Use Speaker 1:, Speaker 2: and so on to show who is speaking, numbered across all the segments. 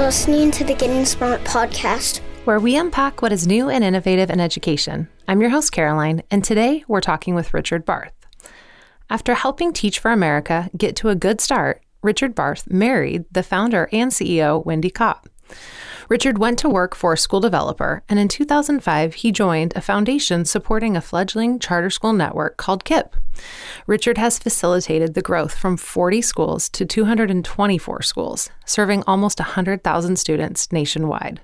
Speaker 1: You're listening to the Getting Smart podcast,
Speaker 2: where we unpack what is new and innovative in education. I'm your host, Caroline, and today we're talking with Richard Barth. After helping Teach for America get to a good start, Richard Barth married the founder and CEO, Wendy Kopp. Richard went to work for a school developer, and in 2005, he joined a foundation supporting a fledgling charter school network called KIPP. Richard has facilitated the growth from 40 schools to 224 schools, serving almost 100,000 students nationwide.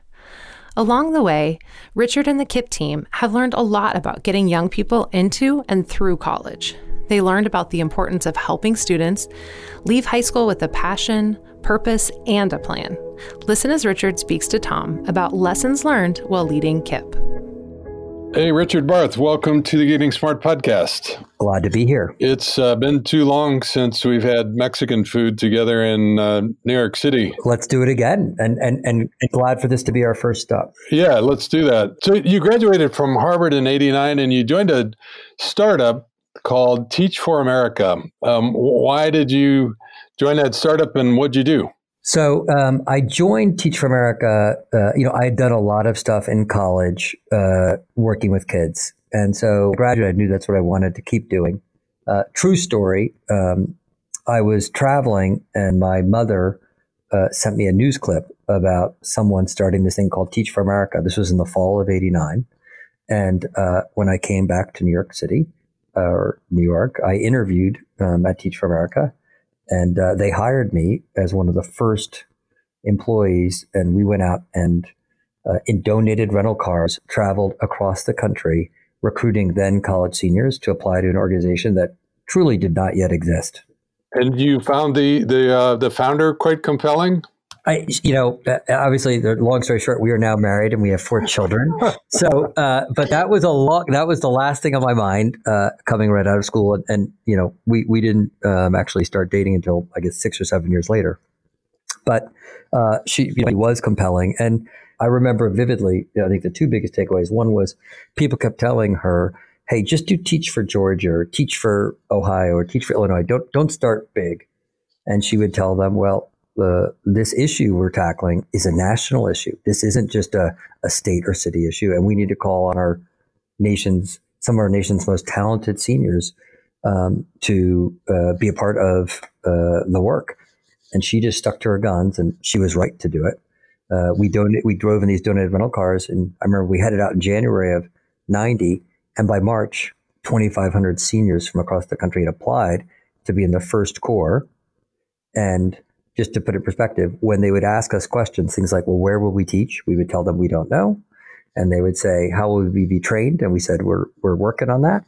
Speaker 2: Along the way, Richard and the KIPP team have learned a lot about getting young people into and through college. They learned about the importance of helping students leave high school with a passion, purpose, and a plan. Listen as Richard speaks to Tom about lessons learned while leading KIPP.
Speaker 3: Hey, Richard Barth, welcome to the Getting Smart podcast.
Speaker 4: Glad to be here.
Speaker 3: It's uh, been too long since we've had Mexican food together in uh, New York City.
Speaker 4: Let's do it again, and, and and glad for this to be our first stop.
Speaker 3: Yeah, let's do that. So you graduated from Harvard in '89, and you joined a startup called Teach for America. Um, why did you join that startup and what'd you do?
Speaker 4: So um, I joined Teach for America. Uh, you know, I had done a lot of stuff in college uh, working with kids. And so graduate, I knew that's what I wanted to keep doing. Uh, true story. Um, I was traveling and my mother uh, sent me a news clip about someone starting this thing called Teach for America. This was in the fall of 89. And uh, when I came back to New York City, or New York, I interviewed um, at Teach for America, and uh, they hired me as one of the first employees. And we went out and uh, in donated rental cars traveled across the country, recruiting then college seniors to apply to an organization that truly did not yet exist.
Speaker 3: And you found the the uh, the founder quite compelling.
Speaker 4: I, you know, uh, obviously, the long story short, we are now married and we have four children. So, uh, but that was a long, that was the last thing on my mind uh, coming right out of school. And, and you know, we, we didn't um, actually start dating until I guess six or seven years later. But uh, she you know, was compelling. And I remember vividly, you know, I think the two biggest takeaways one was people kept telling her, hey, just do teach for Georgia or teach for Ohio or teach for Illinois. Don't, don't start big. And she would tell them, well, the this issue we're tackling is a national issue. This isn't just a, a state or city issue, and we need to call on our nation's some of our nation's most talented seniors um, to uh, be a part of uh, the work. And she just stuck to her guns, and she was right to do it. Uh, we donate, we drove in these donated rental cars, and I remember we headed out in January of '90, and by March, 2,500 seniors from across the country had applied to be in the first corps, and just to put it in perspective, when they would ask us questions, things like, well, where will we teach? We would tell them we don't know. And they would say, how will we be trained? And we said, we're, we're working on that.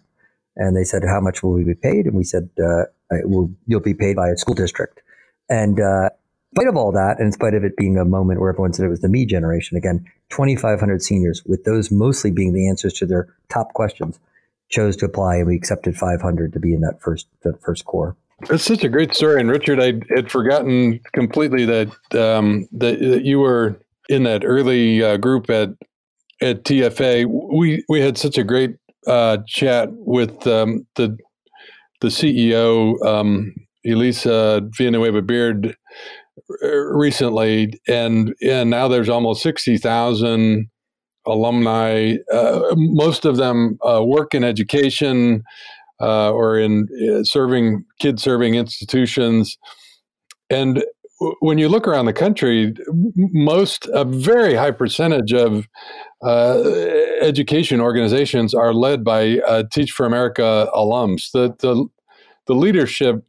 Speaker 4: And they said, how much will we be paid? And we said, uh, will, you'll be paid by a school district. And, uh, in spite of all that, and in spite of it being a moment where everyone said it was the me generation, again, 2,500 seniors, with those mostly being the answers to their top questions, chose to apply, and we accepted 500 to be in that first that first corps.
Speaker 3: It's such a great story, and Richard, I had forgotten completely that um, that, that, you were in that early uh, group at at TFA. We we had such a great uh, chat with um, the the CEO um, Elisa Villanueva Beard uh, recently, and and now there's almost sixty thousand alumni. Uh, most of them uh, work in education uh, or in uh, serving kid serving institutions. And when you look around the country, most a very high percentage of uh, education organizations are led by uh, Teach for America alums. The the, the leadership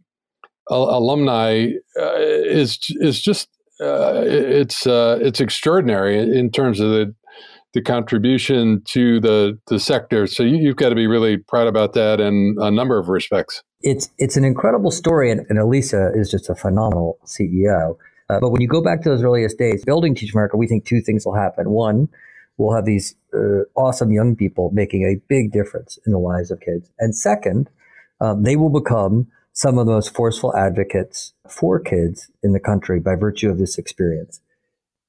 Speaker 3: alumni uh, is is just uh, it's it's extraordinary in terms of the the contribution to the the sector. So you, have got to be really proud about that in a number of respects.
Speaker 4: It's it's an incredible story, and, and Elisa is just a phenomenal CEO. Uh, but when you go back to those earliest days, building Teach America, we think two things will happen. One, we'll have these uh, awesome young people making a big difference in the lives of kids, and second, um, they will become some of the most forceful advocates for kids in the country by virtue of this experience.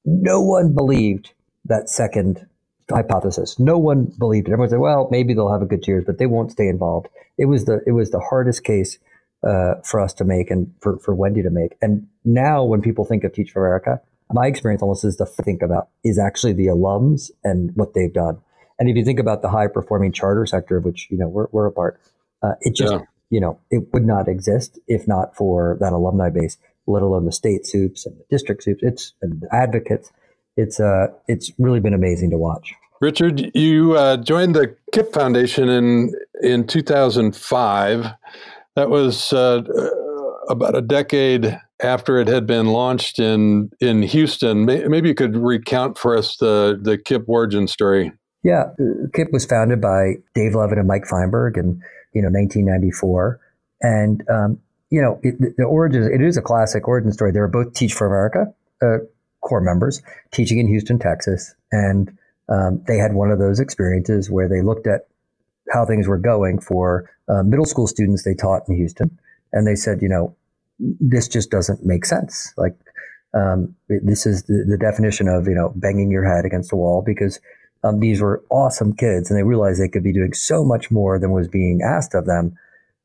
Speaker 4: No one believed that second hypothesis. No one believed it. Everyone said, "Well, maybe they'll have a good years, but they won't stay involved." It was the it was the hardest case uh, for us to make and for, for Wendy to make. And now, when people think of Teach for America, my experience almost is to think about is actually the alums and what they've done. And if you think about the high performing charter sector, of which you know we're, we're a part, uh, it just yeah. you know it would not exist if not for that alumni base, let alone the state soups and the district soups. It's and advocates. It's uh it's really been amazing to watch.
Speaker 3: Richard, you uh, joined the KIPP Foundation in in 2005. That was uh, about a decade after it had been launched in in Houston. Maybe you could recount for us the the KIPP origin story.
Speaker 4: Yeah, KIPP was founded by Dave Levin and Mike Feinberg in you know 1994, and um, you know it, the origin it is a classic origin story. They were both Teach for America uh, corps members, teaching in Houston, Texas, and um, they had one of those experiences where they looked at how things were going for uh, middle school students they taught in Houston, and they said, you know, this just doesn't make sense. Like um, this is the, the, definition of you know banging your head against the wall because um, these were awesome kids, and they realized they could be doing so much more than was being asked of them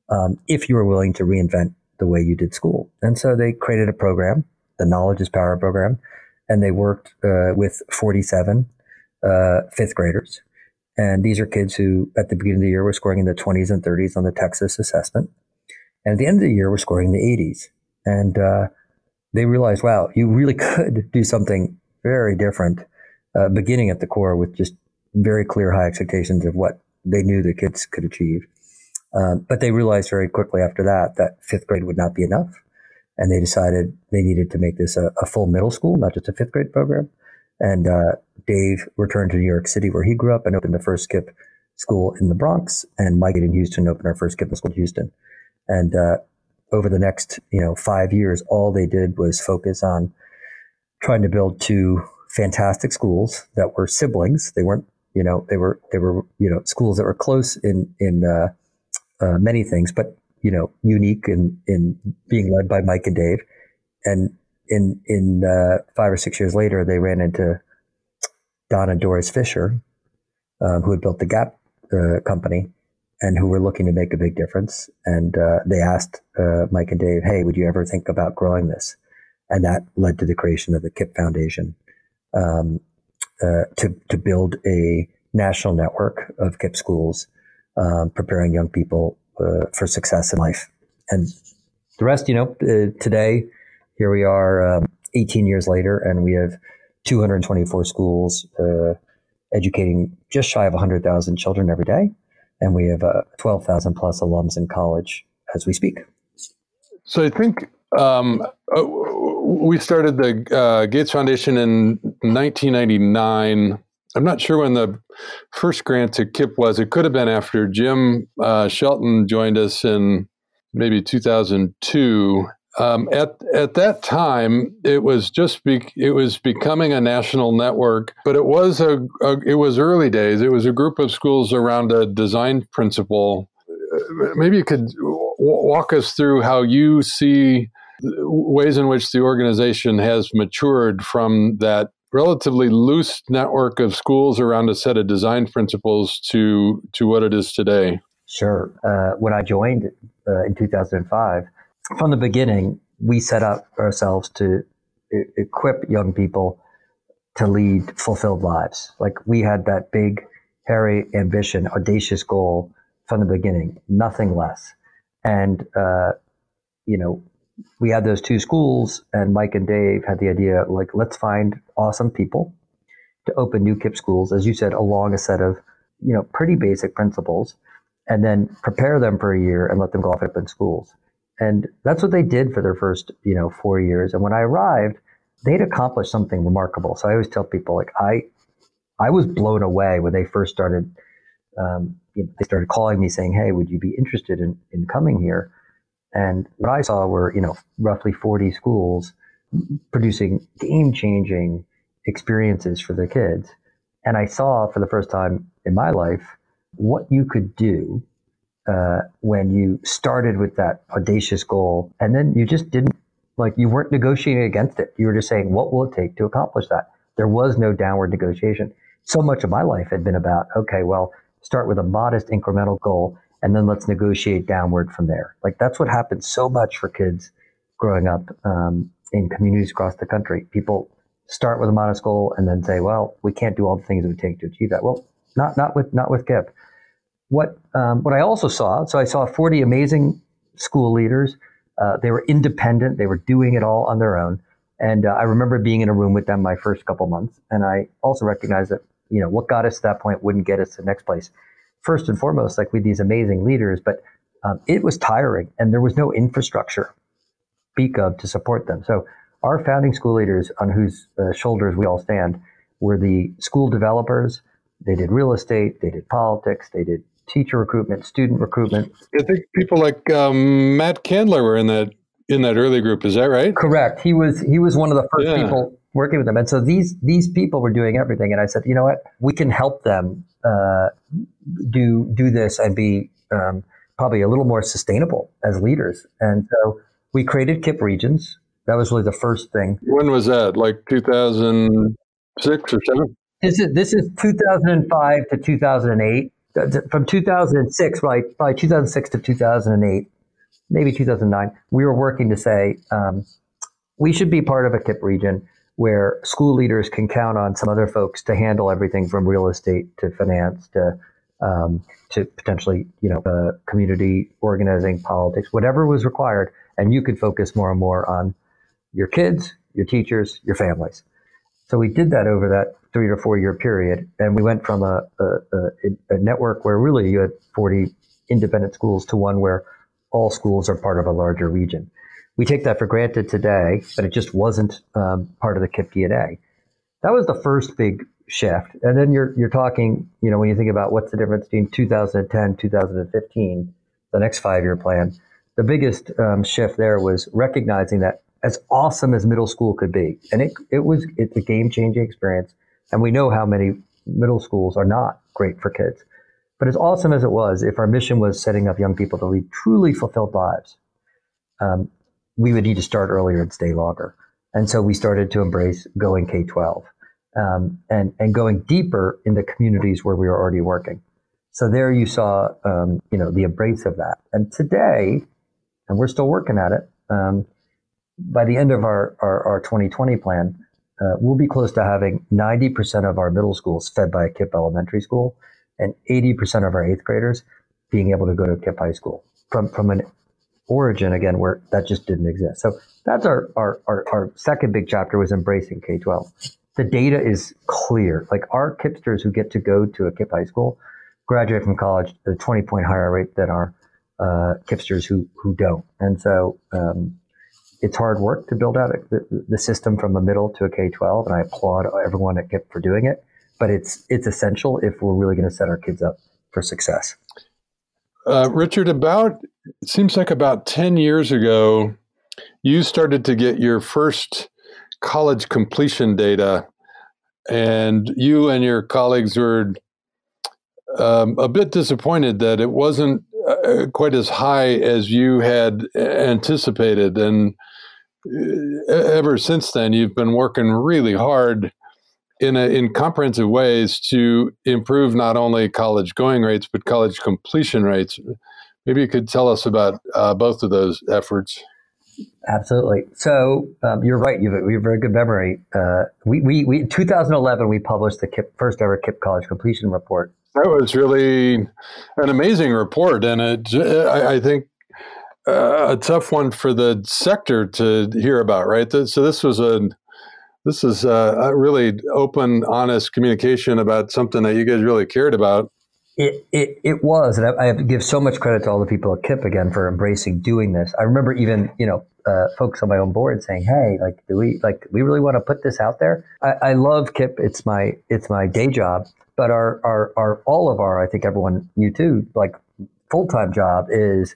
Speaker 4: um, if you were willing to reinvent the way you did school. And so they created a program, the Knowledge is Power program, and they worked uh, with 47 uh, fifth graders. And these are kids who, at the beginning of the year, were scoring in the 20s and 30s on the Texas assessment. And at the end of the year, were scoring in the 80s. And uh, they realized, wow, you really could do something very different, uh, beginning at the core with just very clear high expectations of what they knew the kids could achieve. Um, but they realized very quickly after that that fifth grade would not be enough. And they decided they needed to make this a, a full middle school, not just a fifth grade program. And uh, Dave returned to New York City, where he grew up, and opened the first KIPP school in the Bronx. And Mike in Houston opened our first KIPP school in Houston. And uh, over the next, you know, five years, all they did was focus on trying to build two fantastic schools that were siblings. They weren't, you know, they were they were you know schools that were close in in uh, uh, many things, but you know, unique in in being led by Mike and Dave. And in in uh, five or six years later, they ran into Don and Doris Fisher, um, who had built the Gap uh, company, and who were looking to make a big difference. And uh, they asked uh, Mike and Dave, "Hey, would you ever think about growing this?" And that led to the creation of the KIPP Foundation um, uh, to to build a national network of KIPP schools, um, preparing young people uh, for success in life. And the rest, you know, today here we are, um, 18 years later, and we have 224 schools uh, educating just shy of 100,000 children every day. And we have uh, 12,000 plus alums in college as we speak.
Speaker 3: So I think um, uh, we started the uh, Gates Foundation in 1999. I'm not sure when the first grant to KIPP was. It could have been after Jim uh, Shelton joined us in maybe 2002. Um, at at that time, it was just be, it was becoming a national network, but it was a, a, it was early days. It was a group of schools around a design principle. Uh, maybe you could w- walk us through how you see ways in which the organization has matured from that relatively loose network of schools around a set of design principles to to what it is today.
Speaker 4: Sure. Uh, when I joined uh, in 2005 from the beginning, we set up ourselves to equip young people to lead fulfilled lives. Like we had that big, hairy ambition, audacious goal from the beginning, nothing less. And, uh, you know, we had those two schools, and Mike and Dave had the idea like, let's find awesome people to open new KIPP schools, as you said, along a set of, you know, pretty basic principles, and then prepare them for a year and let them go off and open schools. And that's what they did for their first, you know, four years. And when I arrived, they'd accomplished something remarkable. So I always tell people, like, I, I was blown away when they first started. Um, you know, they started calling me saying, "Hey, would you be interested in in coming here?" And what I saw were, you know, roughly 40 schools producing game changing experiences for their kids. And I saw for the first time in my life what you could do uh, when you started with that audacious goal and then you just didn't like you weren't negotiating against it. You were just saying what will it take to accomplish that? There was no downward negotiation. So much of my life had been about okay well start with a modest incremental goal and then let's negotiate downward from there. Like that's what happened so much for kids growing up um, in communities across the country. People start with a modest goal and then say, well, we can't do all the things it would take to achieve that. Well, not not with not with KIPP. What um, what I also saw, so I saw 40 amazing school leaders. Uh, they were independent. They were doing it all on their own. And uh, I remember being in a room with them my first couple months. And I also recognized that, you know, what got us to that point wouldn't get us to the next place. First and foremost, like with these amazing leaders, but um, it was tiring and there was no infrastructure speak of to support them. So our founding school leaders on whose uh, shoulders we all stand were the school developers. They did real estate, they did politics, they did teacher recruitment, student recruitment.
Speaker 3: I think people like um, Matt Candler were in that in that early group. Is that right?
Speaker 4: Correct. He was he was one of the first yeah. people working with them, and so these these people were doing everything. And I said, you know what, we can help them uh, do do this and be um, probably a little more sustainable as leaders. And so we created KIPP regions. That was really the first thing.
Speaker 3: When was that? Like 2006 or seven?
Speaker 4: This is this is 2005 to 2008 from 2006, right, by 2006 to 2008, maybe 2009, we were working to say um, we should be part of a KIPP region where school leaders can count on some other folks to handle everything from real estate to finance to um, to potentially, you know, uh, community organizing, politics, whatever was required, and you could focus more and more on your kids, your teachers, your families. So we did that over that three to four year period. And we went from a, a, a, a network where really you had 40 independent schools to one where all schools are part of a larger region. We take that for granted today, but it just wasn't um, part of the KIPP DNA. That was the first big shift. And then you're, you're talking, you know, when you think about what's the difference between 2010, 2015, the next five year plan, the biggest um, shift there was recognizing that as awesome as middle school could be, and it, it was, it's a game changing experience and we know how many middle schools are not great for kids. But as awesome as it was, if our mission was setting up young people to lead truly fulfilled lives, um, we would need to start earlier and stay longer. And so we started to embrace going K 12 um, and, and going deeper in the communities where we were already working. So there you saw, um, you know, the embrace of that. And today, and we're still working at it, um, by the end of our, our, our 2020 plan, uh, we'll be close to having 90% of our middle schools fed by a KIPP elementary school and 80% of our eighth graders being able to go to a KIPP high school from, from an origin, again, where that just didn't exist. So that's our, our, our, our second big chapter was embracing K-12. The data is clear. Like our KIPPsters who get to go to a KIPP high school graduate from college at a 20 point higher rate than our uh, who, who don't. And so, um, it's hard work to build out the, the system from a middle to a K twelve, and I applaud everyone at KIPP for doing it. But it's it's essential if we're really going to set our kids up for success.
Speaker 3: Uh, Richard, about it seems like about ten years ago, you started to get your first college completion data, and you and your colleagues were um, a bit disappointed that it wasn't uh, quite as high as you had anticipated. And ever since then, you've been working really hard in a, in comprehensive ways to improve not only college going rates but college completion rates. Maybe you could tell us about uh, both of those efforts.
Speaker 4: Absolutely. So um, you're right. You have, a, you have a very good memory. Uh, we, we, we, 2011, we published the KIPP, first ever KIPP college completion report.
Speaker 3: That was really an amazing report, and it, I, I think uh, a tough one for the sector to hear about, right? So this was a this is a really open, honest communication about something that you guys really cared about.
Speaker 4: It, it, it was, and I, I, have to give so much credit to all the people at KIPP again for embracing doing this. I remember even you know uh, folks on my own board saying, "Hey, like, do we like we really want to put this out there?" I, I love KIPP. It's my it's my day job, but our our our all of our I think everyone you too like full time job is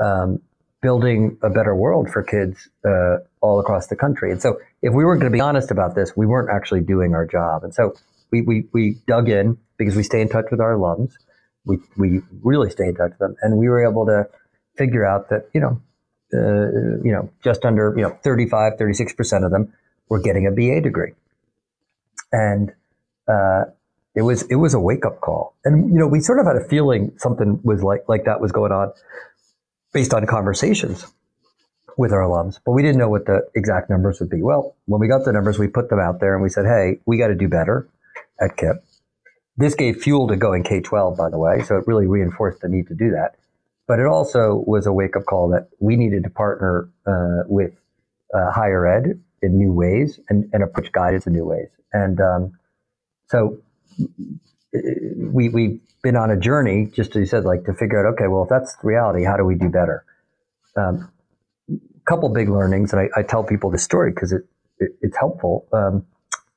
Speaker 4: um, building a better world for kids uh, all across the country. And so, if we were going to be honest about this, we weren't actually doing our job. And so, we, we, we dug in because we stay in touch with our alums. We, we really stay in touch with them. And we were able to figure out that, you know, uh, you know, just under, you know, 35, 36% of them were getting a BA degree. And uh, it was it was a wake up call. And you know, we sort of had a feeling something was like like that was going on based on conversations. with our alums, but we didn't know what the exact numbers would be. Well, when we got the numbers, we put them out there and we said, hey, we got to do better at KIPP. This gave fuel to going K 12, by the way, so it really reinforced the need to do that. But it also was a wake up call that we needed to partner uh, with uh, higher ed in new ways and, and approach guidance in new ways. And um, so we, we've been on a journey, just as you said, like to figure out, okay, well, if that's reality, how do we do better? Um, couple big learnings, and I, I tell people this story because it, it, it's helpful. Um,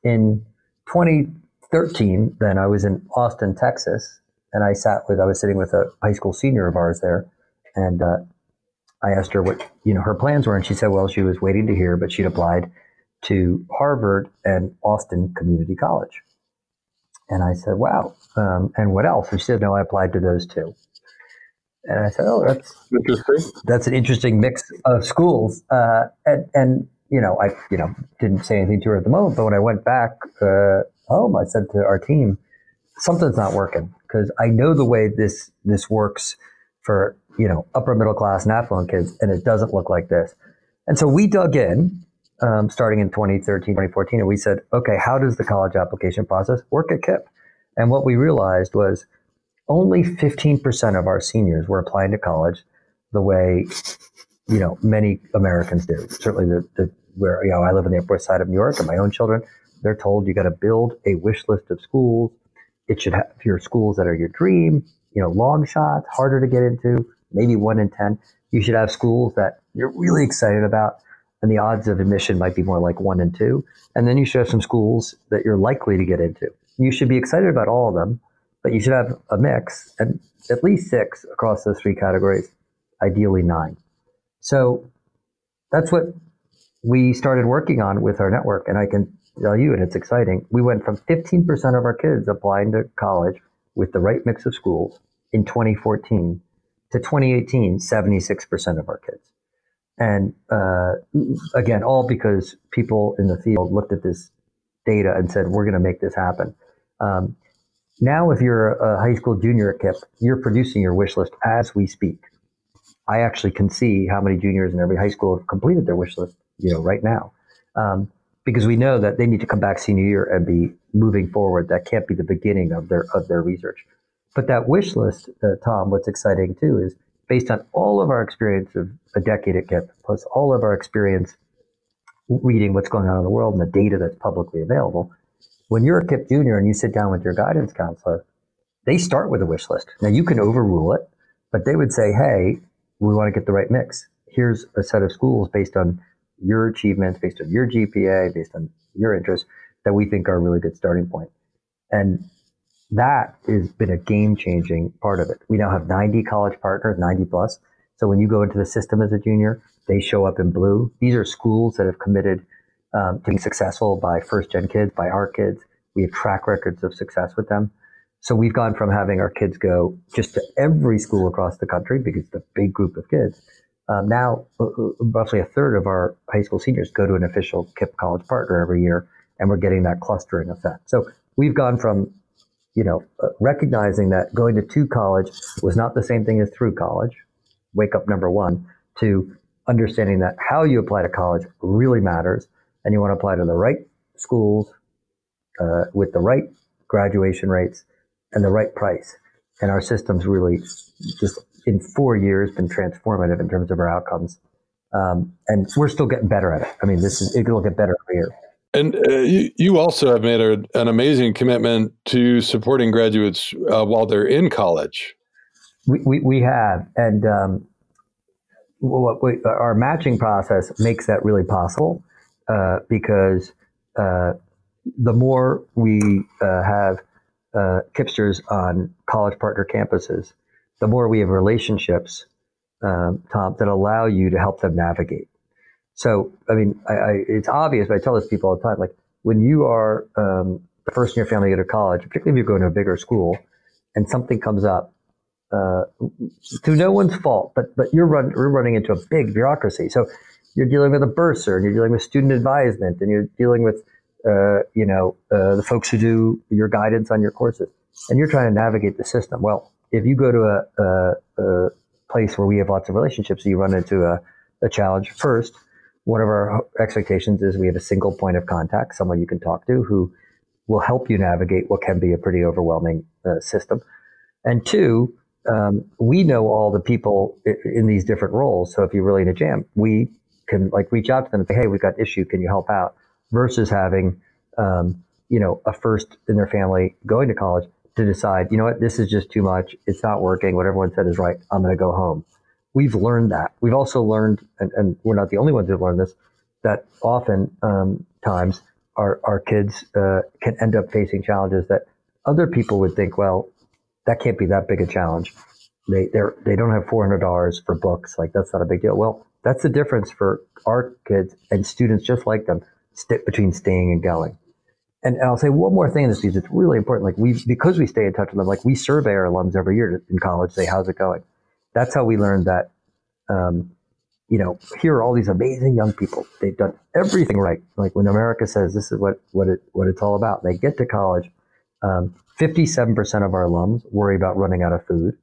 Speaker 4: in 2013, then I was in Austin, Texas, and I sat with I was sitting with a high school senior of ours there, and uh, I asked her what you know her plans were, and she said, well, she was waiting to hear, but she'd applied to Harvard and Austin Community College. And I said, wow. Um, and what else? And she said, no, I applied to those two. And I said, oh, that's
Speaker 3: interesting.
Speaker 4: That's an interesting mix of schools. Uh, and, and, you know, I, you know, didn't say anything to her at the moment, but when I went back uh, home, I said to our team, something's not working because I know the way this, this works for, you know, upper middle class and affluent kids, and it doesn't look like this. And so we dug in um, starting in 2013, 2014, and we said, okay, how does the college application process work at KIPP? And what we realized was only 15% of our seniors were applying to college the way, you know, many Americans do. Certainly the, the where, you know, I live on the Upper Side of New York and my own children, they're told you got to build a wish list of schools. It should have your schools that are your dream, you know, long shots, harder to get into, maybe one in 10. You should have schools that you're really excited about and the odds of admission might be more like one and two. And then you should have some schools that you're likely to get into. You should be excited about all of them, but you should have a mix and at least six across those three categories, ideally nine. So that's what we started working on with our network. And I can tell you, and it's exciting, we went from 15% of our kids applying to college with the right mix of schools in 2014 to 2018, 76% of our kids. And uh, again, all because people in the field looked at this data and said, we're going to make this happen. Um, now, if you're a high school junior at KIPP, you're producing your wish list as we speak. I actually can see how many juniors in every high school have completed their wish list, you know, right now, um, because we know that they need to come back senior year and be moving forward. That can't be the beginning of their of their research. But that wish list, uh, Tom, what's exciting too is based on all of our experience of a decade at KIPP, plus all of our experience reading what's going on in the world and the data that's publicly available when you're a KIPP junior and you sit down with your guidance counselor, they start with a wish list. Now you can overrule it, but they would say, hey, we want to get the right mix. Here's a set of schools based on your achievements, based on your GPA, based on your interests that we think are a really good starting point. And that has been a game changing part of it. We now have 90 college partners, 90 plus. So when you go into the system as a junior, they show up in blue. These are schools that have committed um, to being successful by first gen kids, by our kids. We have track records of success with them. So we've gone from having our kids go just to every school across the country because it's a big group of kids. Um, now, uh, uh, roughly a third of our high school seniors go to an official KIPP college partner every year, and we're getting that clustering effect. So we've gone from, you know, uh, recognizing that going to two college was not the same thing as through college, wake up number one, to understanding that how you apply to college really matters and you want to apply to the right schools uh, with the right graduation rates and the right price. And our system's really just in four years been transformative in terms of our outcomes. Um, and we're still getting better at it. I mean, this is it'll get better every year.
Speaker 3: And uh, you, also have made a, an amazing commitment to supporting graduates uh, while they're in college.
Speaker 4: We, we, we have, and um, what we, our matching process makes that really possible uh, because uh, the more we uh, have uh, KIPPsters on college partner campuses, the more we have relationships, um, Tom, that allow you to help them navigate. So, I mean, I, I, it's obvious, but I tell this people all the time, like when you are um, the first in your family to go to college, particularly if you're going to a bigger school, and something comes up, uh, to no one's fault, but but you're run, you're running into a big bureaucracy. So you're dealing with a bursar and you're dealing with student advisement and you're dealing with uh, you know uh, the folks who do your guidance on your courses and you're trying to navigate the system well if you go to a, a, a place where we have lots of relationships you run into a a challenge. First, one of our expectations is we have a single point of contact, someone you can talk to who will help you navigate what can be a pretty overwhelming uh, system. And two, um, we know all the people in these different roles. So if you're really in a jam, we can like reach out to them and say, "Hey, we've got issue. Can you help out?" Versus having, um, you know, a first in their family going to college to decide, you know what, this is just too much. It's not working. What everyone said is right. I'm going to go home. We've learned that. We've also learned, and, and we're not the only ones who've learned this, that often um, times our our kids uh, can end up facing challenges that other people would think, well, that can't be that big a challenge. They they they don't have four hundred dollars for books. Like that's not a big deal. Well, that's the difference for our kids and students just like them st- between staying and going. And, and, I'll say one more thing in this piece. It's really important. Like we because we stay in touch with them. Like we survey our alums every year in college. Say how's it going. That's how we learned that. Um, you know, here are all these amazing young people. They've done everything right. Like when America says this is what what it what it's all about. They get to college. Um, 57% of our alums worry about running out of food.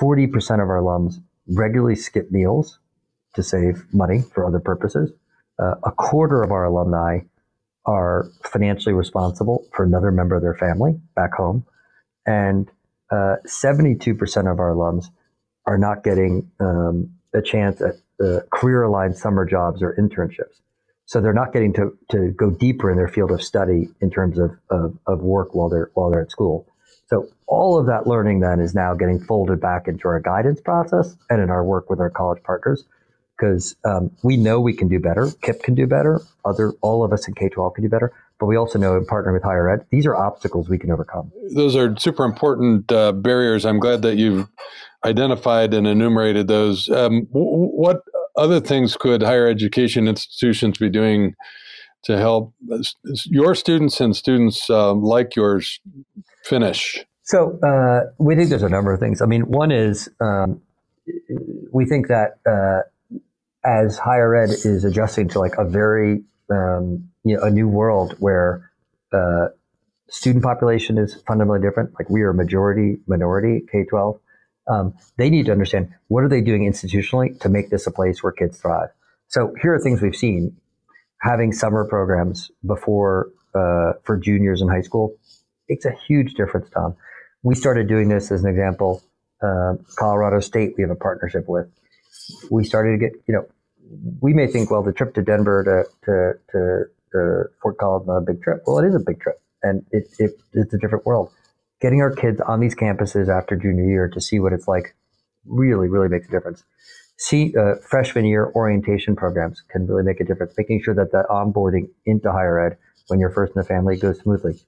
Speaker 4: 40% of our alums regularly skip meals to save money for other purposes. Uh, a quarter of our alumni are financially responsible for another member of their family back home. And uh, 72% of our alums are not getting um, a chance at uh, career aligned summer jobs or internships. So they're not getting to, to go deeper in their field of study in terms of, of, of work while they're while they're at school. So all of that learning then is now getting folded back into our guidance process and in our work with our college partners because um, we know we can do better. KIPP can do better. Other all of us in K twelve can do better. But we also know in partnering with higher ed, these are obstacles we can overcome.
Speaker 3: Those are super important uh, barriers. I'm glad that you've identified and enumerated those. Um, what other things could higher education institutions be doing to help your students and students um, like yours finish?
Speaker 4: So uh, we think there's a number of things. I mean, one is um, we think that uh, as higher ed is adjusting to like a very um, you know a new world where uh, student population is fundamentally different. Like we are majority minority K twelve. Um, they need to understand what are they doing institutionally to make this a place where kids thrive. So here are things we've seen: having summer programs before uh, for juniors in high school makes a huge difference, Tom. We started doing this as an example. Uh, Colorado State, we have a partnership with. We started to get, you know, we may think, well, the trip to Denver to to, to, to Fort Collins not a big trip. Well, it is a big trip, and it, it it's a different world. Getting our kids on these campuses after junior year to see what it's like really, really makes a difference. See, uh, freshman year orientation programs can really make a difference. Making sure that that onboarding into higher ed when you're first in the family goes smoothly.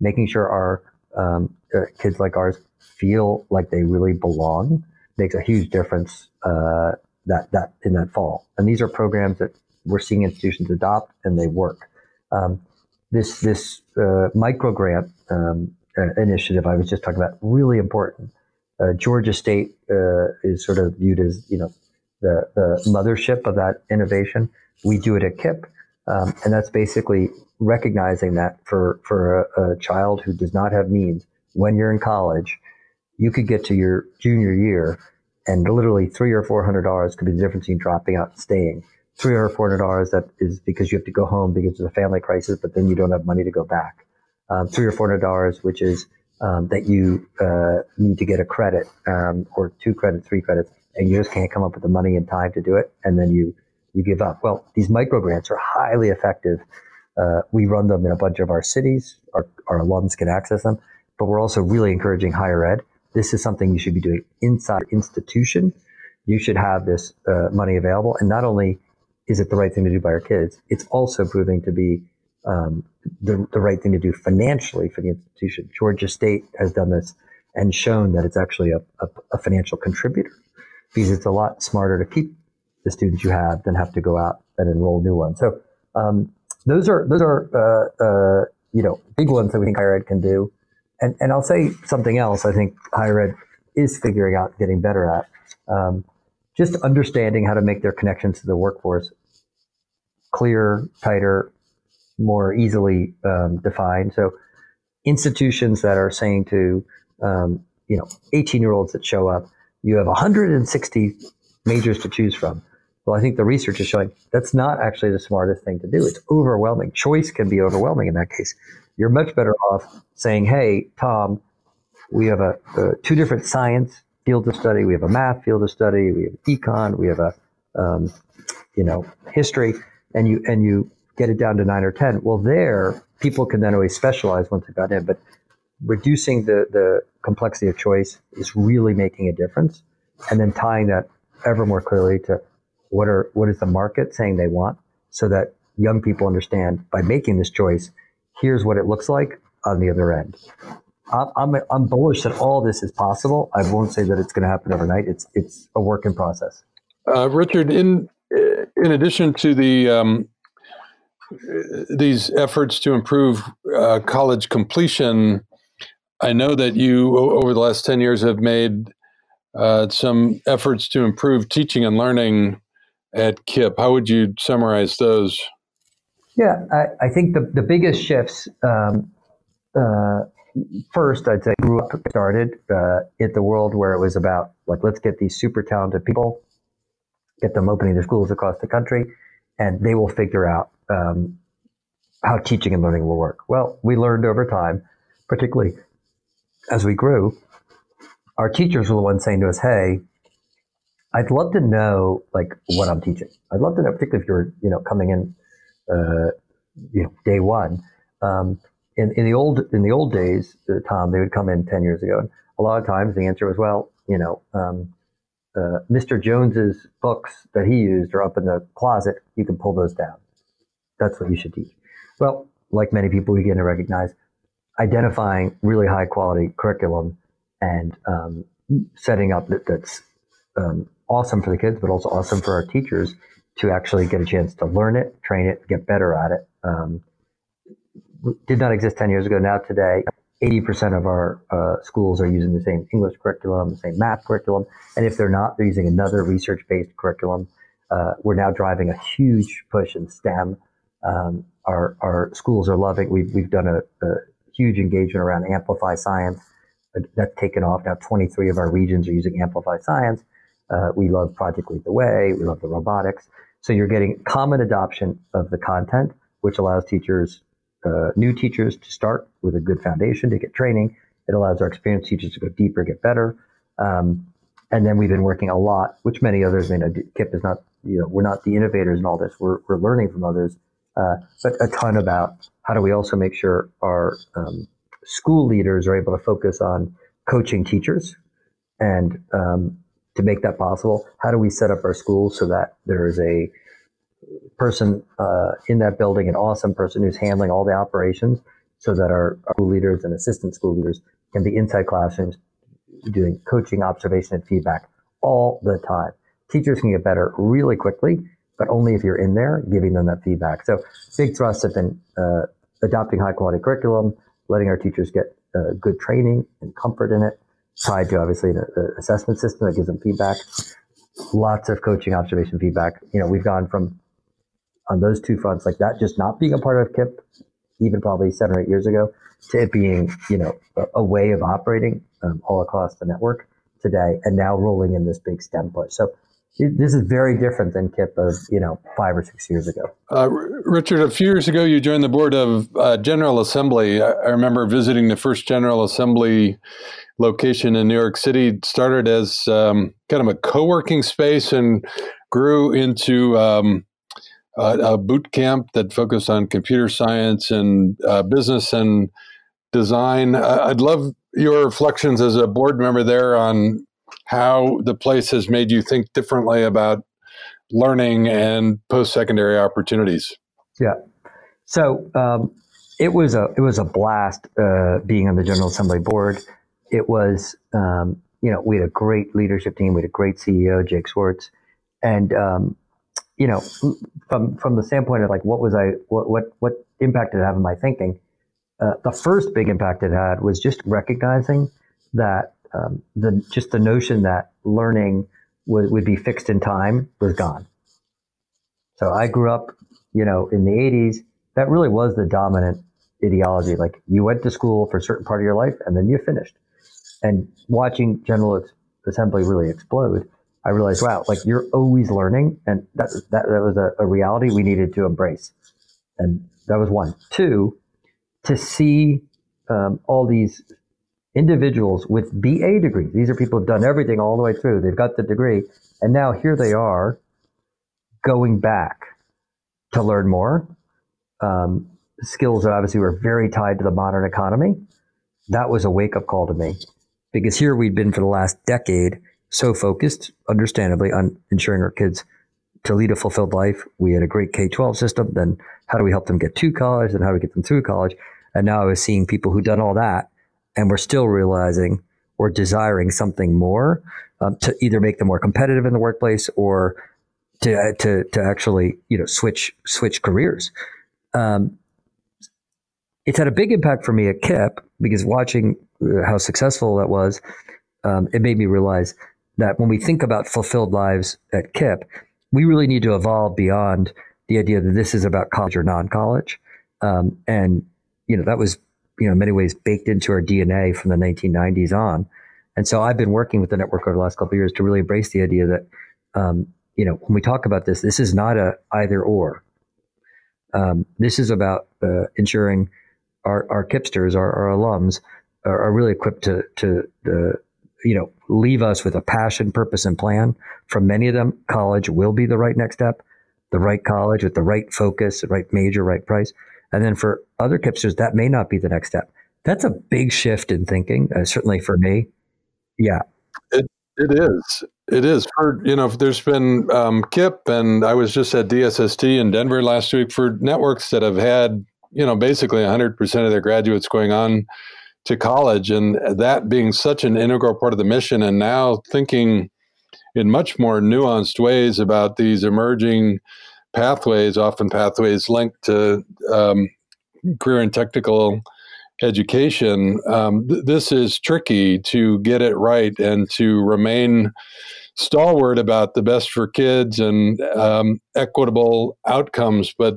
Speaker 4: Making sure our um, uh, kids like ours feel like they really belong makes a huge difference uh, that that in that fall. And these are programs that we're seeing institutions adopt, and they work. Um, this this uh, micro grant um, uh, initiative I was just talking about really important. Uh, Georgia State uh, is sort of viewed as you know the the mothership of that innovation. We do it at KIPP, um, and that's basically recognizing that for for a, a child who does not have means, when you're in college, you could get to your junior year and literally three or four hundred dollars could be the difference between dropping out and staying. Three or four hundred dollars that is because you have to go home because of a family crisis, but then you don't have money to go back. Um, three or four hundred dollars, which is um, that you uh, need to get a credit um, or two credits, three credits, and you just can't come up with the money and time to do it, and then you you give up. Well, these micro grants are highly effective. Uh, we run them in a bunch of our cities. Our, our alums can access them, but we're also really encouraging higher ed this is something you should be doing inside institution. You should have this uh, money available. And not only is it the right thing to do by our kids, it's also proving to be um, the, the right thing to do financially for the institution. Georgia State has done this and shown that it's actually a, a, a financial contributor because it's a lot smarter to keep the students you have than have to go out and enroll new ones. So um, those are those are uh, uh, you know big ones that we think higher ed can do and, and I'll say something else I think higher ed is figuring out getting better at. Um, just understanding how to make their connections to the workforce clear, tighter, more easily um, defined. So institutions that are saying to um, you know 18 year olds that show up, you have 160 majors to choose from. Well, I think the research is showing that's not actually the smartest thing to do. It's overwhelming. Choice can be overwhelming in that case. You're much better off saying, "Hey, Tom, we have a, a two different science fields of study. We have a math field of study. We have econ. We have a um, you know history, and you and you get it down to nine or ten. Well, there people can then always specialize once they got in, but reducing the the complexity of choice is really making a difference, and then tying that ever more clearly to what are what is the market saying they want, so that young people understand by making this choice, here's what it looks like on the other end. I'm, I'm bullish that all this is possible. I won't say that it's going to happen overnight. It's it's a work in process.
Speaker 3: Uh, Richard, in in addition to the um, these efforts to improve uh, college completion, I know that you over the last ten years have made uh, some efforts to improve teaching and learning at KIPP. How would you summarize those?
Speaker 4: Yeah, I, I think the, the biggest shifts um, uh, first, I'd say grew up started uh, in the world where it was about like let's get these super talented people, get them opening their schools across the country, and they will figure out um, how teaching and learning will work. Well, we learned over time, particularly as we grew, our teachers were the ones saying to us, "Hey, I'd love to know like what I'm teaching. I'd love to know, particularly if you're you know coming in, uh, you know, day one." Um, in, in the old in the old days, uh, Tom, they would come in ten years ago, and a lot of times the answer was, well, you know, um, uh, Mr. Jones's books that he used are up in the closet. You can pull those down. That's what you should teach. Well, like many people, we begin to recognize identifying really high quality curriculum and um, setting up that, that's um, awesome for the kids, but also awesome for our teachers to actually get a chance to learn it, train it, get better at it. Um, did not exist 10 years ago. Now, today, 80% of our uh, schools are using the same English curriculum, the same math curriculum. And if they're not, they're using another research based curriculum. Uh, we're now driving a huge push in STEM. Um, our, our schools are loving. We've, we've done a, a huge engagement around Amplify Science. That's taken off. Now, 23 of our regions are using Amplify Science. Uh, we love Project Lead the Way. We love the robotics. So you're getting common adoption of the content, which allows teachers uh, new teachers to start with a good foundation to get training. It allows our experienced teachers to go deeper, get better. Um, and then we've been working a lot, which many others may know. KIPP is not, you know, we're not the innovators in all this. We're, we're learning from others, uh, but a ton about how do we also make sure our um, school leaders are able to focus on coaching teachers and um, to make that possible, how do we set up our schools so that there is a person uh, in that building, an awesome person who's handling all the operations, so that our, our school leaders and assistant school leaders can be inside classrooms doing coaching, observation, and feedback all the time. Teachers can get better really quickly, but only if you're in there giving them that feedback. So big thrusts have been uh, adopting high quality curriculum, letting our teachers get uh, good training and comfort in it, tied to obviously an assessment system that gives them feedback. Lots of coaching, observation, feedback. You know, we've gone from on those two fronts, like that just not being a part of KIPP, even probably seven or eight years ago, to it being, you know, a, a way of operating um, all across the network today, and now rolling in this big STEM push. So this is very different than KIPP of, you know, five or six years ago.
Speaker 3: Uh, Richard, a few years ago, you joined the board of uh, General Assembly. I, I remember visiting the first General Assembly location in New York City. It started as um, kind of a co-working space and grew into um, uh, a boot camp that focused on computer science and uh, business and design. I'd love your reflections as a board member there on how the place has made you think differently about learning and post-secondary opportunities.
Speaker 4: Yeah. So um, it was a it was a blast uh, being on the General Assembly board. It was um, you know we had a great leadership team. We had a great CEO, Jake Schwartz, and um, you know, from from the standpoint of like what was I what what what impact did it have on my thinking? Uh, the first big impact it had was just recognizing that um, the just the notion that learning would, would be fixed in time was gone. So I grew up, you know, in the '80s. That really was the dominant ideology. Like you went to school for a certain part of your life and then you finished. And watching General Assembly really explode, I realized, wow, like you're always learning. And that, that, that was a, a reality we needed to embrace. And that was one. Two, to see um, all these individuals with BA degrees. These are people who've done everything all the way through. They've got the degree. And now here they are going back to learn more. Um, skills that obviously were very tied to the modern economy. That was a wake up call to me because here we'd been for the last decade so focused, understandably, on ensuring our kids to lead a fulfilled life. We had a great K 12 system. Then how do we help them get to college and how do we get them through college? And now I was seeing people who'd done all that and we're still realizing or desiring something more um, to either make them more competitive in the workplace or to, uh, to, to actually, you know, switch, switch careers. Um, it's had a big impact for me at KIPP because watching uh, how successful that was, um, it made me realize that when we think about fulfilled lives at KIPP, we really need to evolve beyond the idea that this is about college or non-college. Um, and you know that was you know in many ways baked into our DNA from the 1990s on. And so I've been working with the network over the last couple of years to really embrace the idea that um, you know when we talk about this, this is not a either or. Um, this is about uh, ensuring our, our KIPPsters, our, our alums, are, are, really equipped to to uh, you know leave us with a passion, purpose, and plan. For many of them, college will be the right next step, the right college with the right focus, the right major, right price. And then for other KIPPsters, that may not be the next step. That's a big shift in thinking, uh, certainly for me. Yeah.
Speaker 3: It, it is. It is. For, you know, there's been um, KIPP, and I was just at DSST in Denver last week for networks that have had you know, basically 100% of their graduates going on to college. And that being such an integral part of the mission, and now thinking in much more nuanced ways about these emerging pathways, often pathways linked to um, career and technical education. Um, th- this is tricky to get it right and to remain stalwart about the best for kids and um, equitable outcomes, but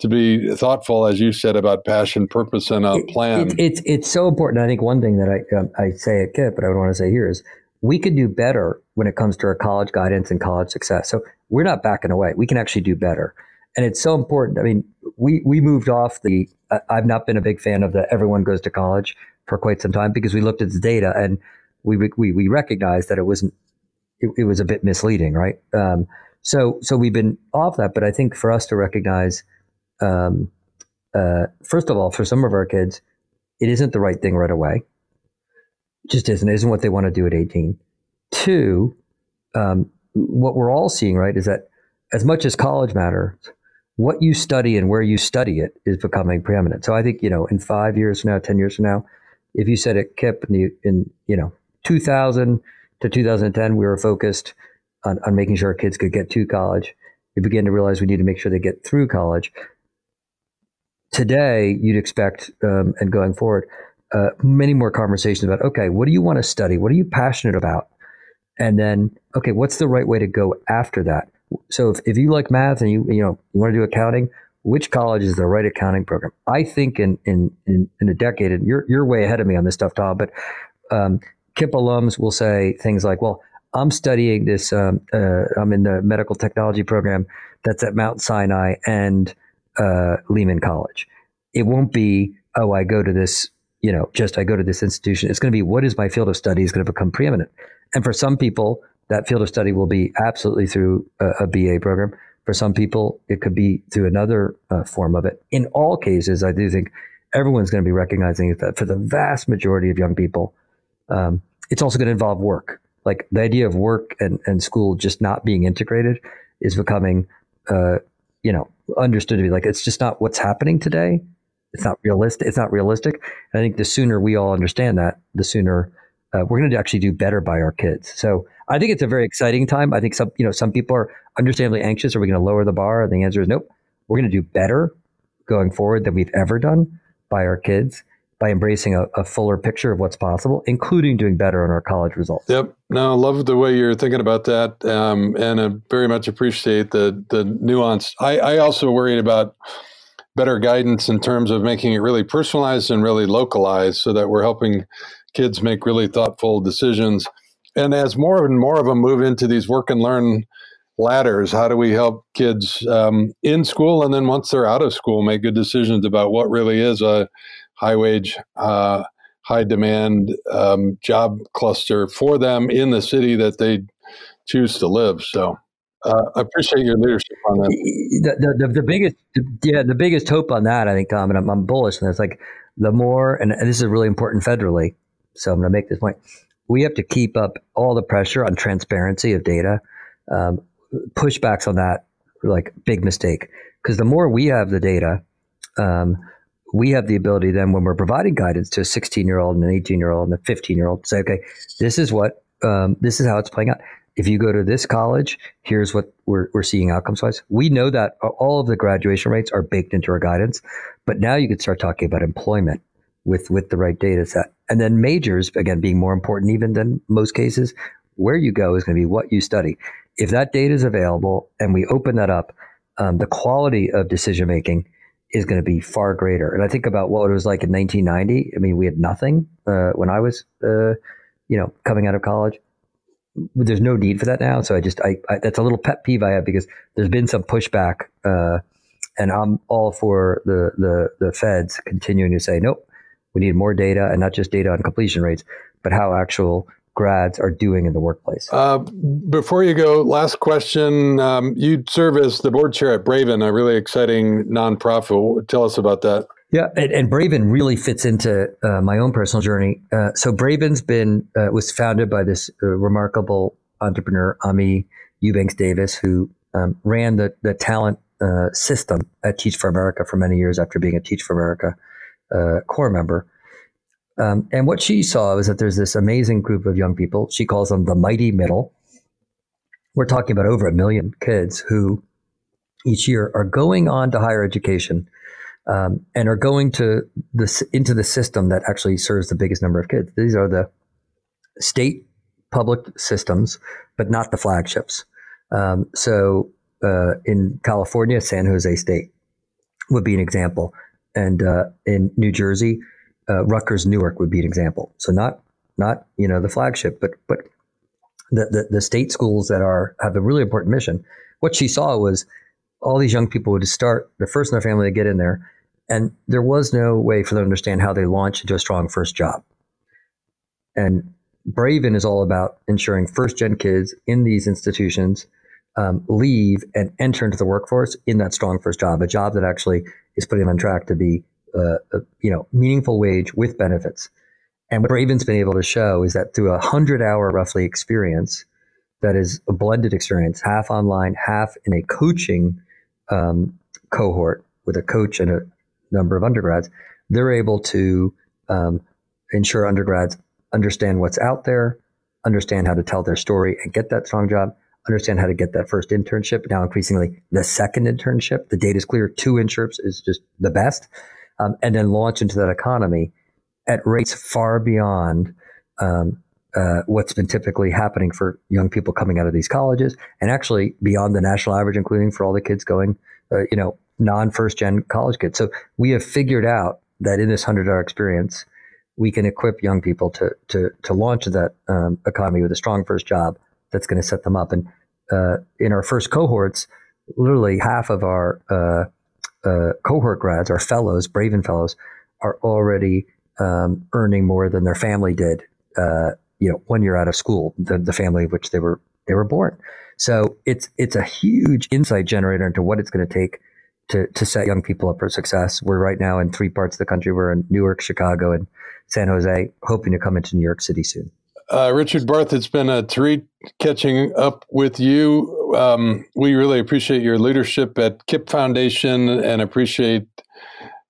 Speaker 3: to be thoughtful, as you said, about passion, purpose, and a plan.
Speaker 4: It, it, it's it's so important. I think one thing that I um, I say at KIPP, but I would want to say here is we could do better when it comes to our college guidance and college success. So we're not backing away. We can actually do better, and it's so important. I mean, we we moved off the. I've not been a big fan of the everyone goes to college for quite some time because we looked at the data and we we we recognized that it wasn't. It, it was a bit misleading, right? Um, so so we've been off that, but I think for us to recognize um, uh, first of all, for some of our kids, it isn't the right thing right away. Just isn't. isn't what they want to do at 18. Two, um, what we're all seeing, right, is that as much as college matters, what you study and where you study it is becoming preeminent. So I think, you know, in five years from now, 10 years from now, if you said at KIPP in, the, in you know, 2000 to 2010, we were focused on, on making sure our kids could get to college. We began to realize we need to make sure they get through college today you'd expect, um, and going forward, uh, many more conversations about okay, what do you want to study? What are you passionate about? And then, okay, what's the right way to go after that? So if, if you like math and you you know you want to do accounting, which college is the right accounting program? I think in in in, in a decade, and you're you're way ahead of me on this stuff, Tom, but um, KIPP alums will say things like, well, I'm studying this. Um, uh, I'm in the medical technology program that's at Mount Sinai, and uh, Lehman College. It won't be, oh, I go to this, you know, just I go to this institution. It's going to be what is my field of study is going to become preeminent. And for some people, that field of study will be absolutely through a, a BA program. For some people, it could be through another uh, form of it. In all cases, I do think everyone's going to be recognizing that for the vast majority of young people, um, it's also going to involve work. Like the idea of work and, and school just not being integrated is becoming, uh, you know, understood to be like it's just not what's happening today. It's not realistic. It's not realistic. And I think the sooner we all understand that, the sooner uh, we're going to actually do better by our kids. So I think it's a very exciting time. I think some you know some people are understandably anxious. Are we going to lower the bar? And the answer is nope. We're going to do better going forward than we've ever done by our kids by embracing a, a, fuller picture of what's possible, including doing better on our college results.
Speaker 3: Yep. No, I love the way you're thinking about that, um, and I very much appreciate the the nuance. I, I also worried about better guidance in terms of making it really personalized and really localized, so that we're helping kids make really thoughtful decisions. and as more and more of them move into these work and learn ladders, how do we help kids um, in school and then once they're out of school make good decisions about what really is a high wage, uh, high demand um, job cluster for them in the city that they choose to live. So. Uh, I appreciate your leadership on that.
Speaker 4: The, the, the, biggest, yeah, the biggest hope on that, I think, Tom, and I'm, I'm bullish, and it's like the more, and this is really important federally. So I'm going to make this point. We have to keep up all the pressure on transparency of data. Um, pushbacks on that, like big mistake, because the more we have the data, um, we have the ability then when we're providing guidance to a 16 year old and an 18 year old and a 15 year old say, okay, this is what, um, this is how it's playing out if you go to this college, here's what we're, we're seeing outcomes wise. We know that all of the graduation rates are baked into our guidance, but now you could start talking about employment with, with the right data set. And then majors, again, being more important even than most cases, where you go is going to be what you study. If that data is available and we open that up, um, the quality of decision making is going to be far greater. And I think about what it was like in 1990. I mean, we had nothing uh, when I was, uh, you know, coming out of college there's no need for that now. So I just I, I, that's a little pet peeve I have because there's been some pushback, uh, and I'm all for the the the feds continuing to say nope, we need more data and not just data on completion rates, but how actual grads are doing in the workplace. Uh,
Speaker 3: before you go, last question. Um, you serve as the board chair at Braven, a really exciting nonprofit. Tell us about that.
Speaker 4: Yeah, and, and Braven really fits into uh, my own personal journey. Uh, so Braven's been uh, was founded by this uh, remarkable entrepreneur, Aimée Eubanks Davis, who um, ran the the talent uh, system at Teach for America for many years after being a Teach for America uh, corps member. Um, and what she saw was that there's this amazing group of young people. She calls them the mighty middle. We're talking about over a million kids who each year are going on to higher education um, and are going to the into the system that actually serves the biggest number of kids. These are the state public systems, but not the flagships. Um, so uh, in California, San Jose State would be an example, and uh, in New Jersey, uh, Rutgers Newark would be an example. So not not you know the flagship, but but the, the, the state schools that are have a really important mission. What she saw was all these young people would start the first in their family to get in there and there was no way for them to understand how they launch into a strong first job. And Braven is all about ensuring first gen kids in these institutions um, leave and enter into the workforce in that strong first job, a job that actually is putting them on track to be uh, a you know meaningful wage with benefits. And what Braven's been able to show is that through a hundred hour roughly experience, that is a blended experience, half online, half in a coaching um, cohort with a coach and a number of undergrads, they're able to um, ensure undergrads understand what's out there, understand how to tell their story and get that strong job, understand how to get that first internship. Now, increasingly, the second internship, the data is clear, two internships is just the best, um, and then launch into that economy at rates far beyond um, uh, what's been typically happening for young people coming out of these colleges, and actually beyond the national average, including for all the kids going, uh, you know, non first gen college kids. So we have figured out that in this hundred hour experience, we can equip young people to to to launch that um, economy with a strong first job that's going to set them up. And uh, in our first cohorts, literally half of our uh, uh, cohort grads, our fellows, Braven fellows, are already um, earning more than their family did. Uh, you know, one year out of school, the, the family of which they were they were born. So it's it's a huge insight generator into what it's going to take to, to set young people up for success. We're right now in three parts of the country. We're in Newark, Chicago, and San Jose, hoping to come into New York City soon.
Speaker 3: Uh, Richard Barth, it's been a treat catching up with you. Um, we really appreciate your leadership at KIPP Foundation and appreciate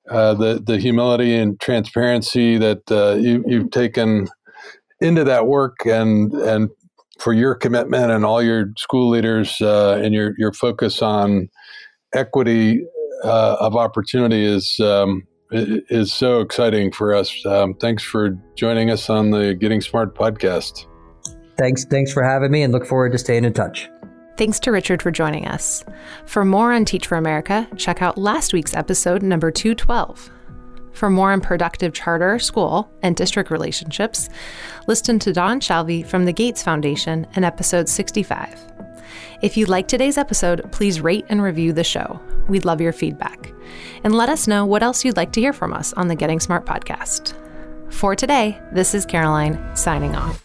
Speaker 3: uh, the the humility and transparency that uh, you, you've taken into that work and and for your commitment and all your school leaders uh, and your your focus on equity uh, of opportunity is um, is so exciting for us. Um, thanks for joining us on the Getting Smart podcast.
Speaker 4: Thanks, thanks for having me, and look forward to staying in touch.
Speaker 2: Thanks to Richard for joining us. For more on Teach for America, check out last week's episode, number 212. For more on productive charter, school, and district relationships, listen to Don Shalvey from the Gates Foundation in episode 65. If you like today's episode, please rate and review the show. We'd love your feedback. And let us know what else you'd like to hear from us on the Getting Smart podcast. For today, this is Caroline signing off.